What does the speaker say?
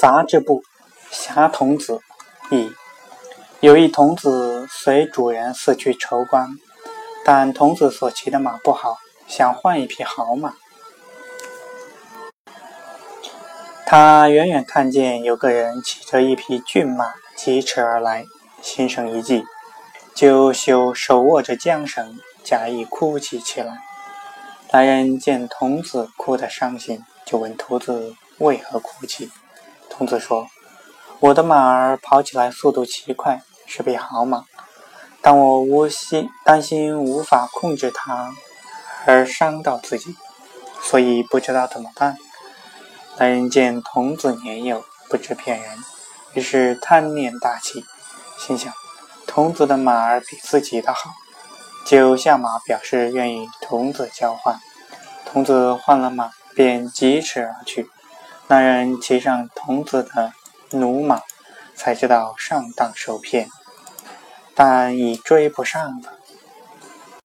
杂志部侠童子一有一童子随主人四去筹官，但童子所骑的马不好，想换一匹好马。他远远看见有个人骑着一匹骏马疾驰而来，心生一计，就手手握着缰绳，假意哭泣起来。来人见童子哭得伤心，就问童子为何哭泣。童子说：“我的马儿跑起来速度奇快，是匹好马。但我无心担心无法控制它，而伤到自己，所以不知道怎么办。”来人见童子年幼，不知骗人，于是贪念大起，心想：童子的马儿比自己的好，就下马表示愿意童子交换。童子换了马，便疾驰而去。那人骑上童子的驽马，才知道上当受骗，但已追不上了。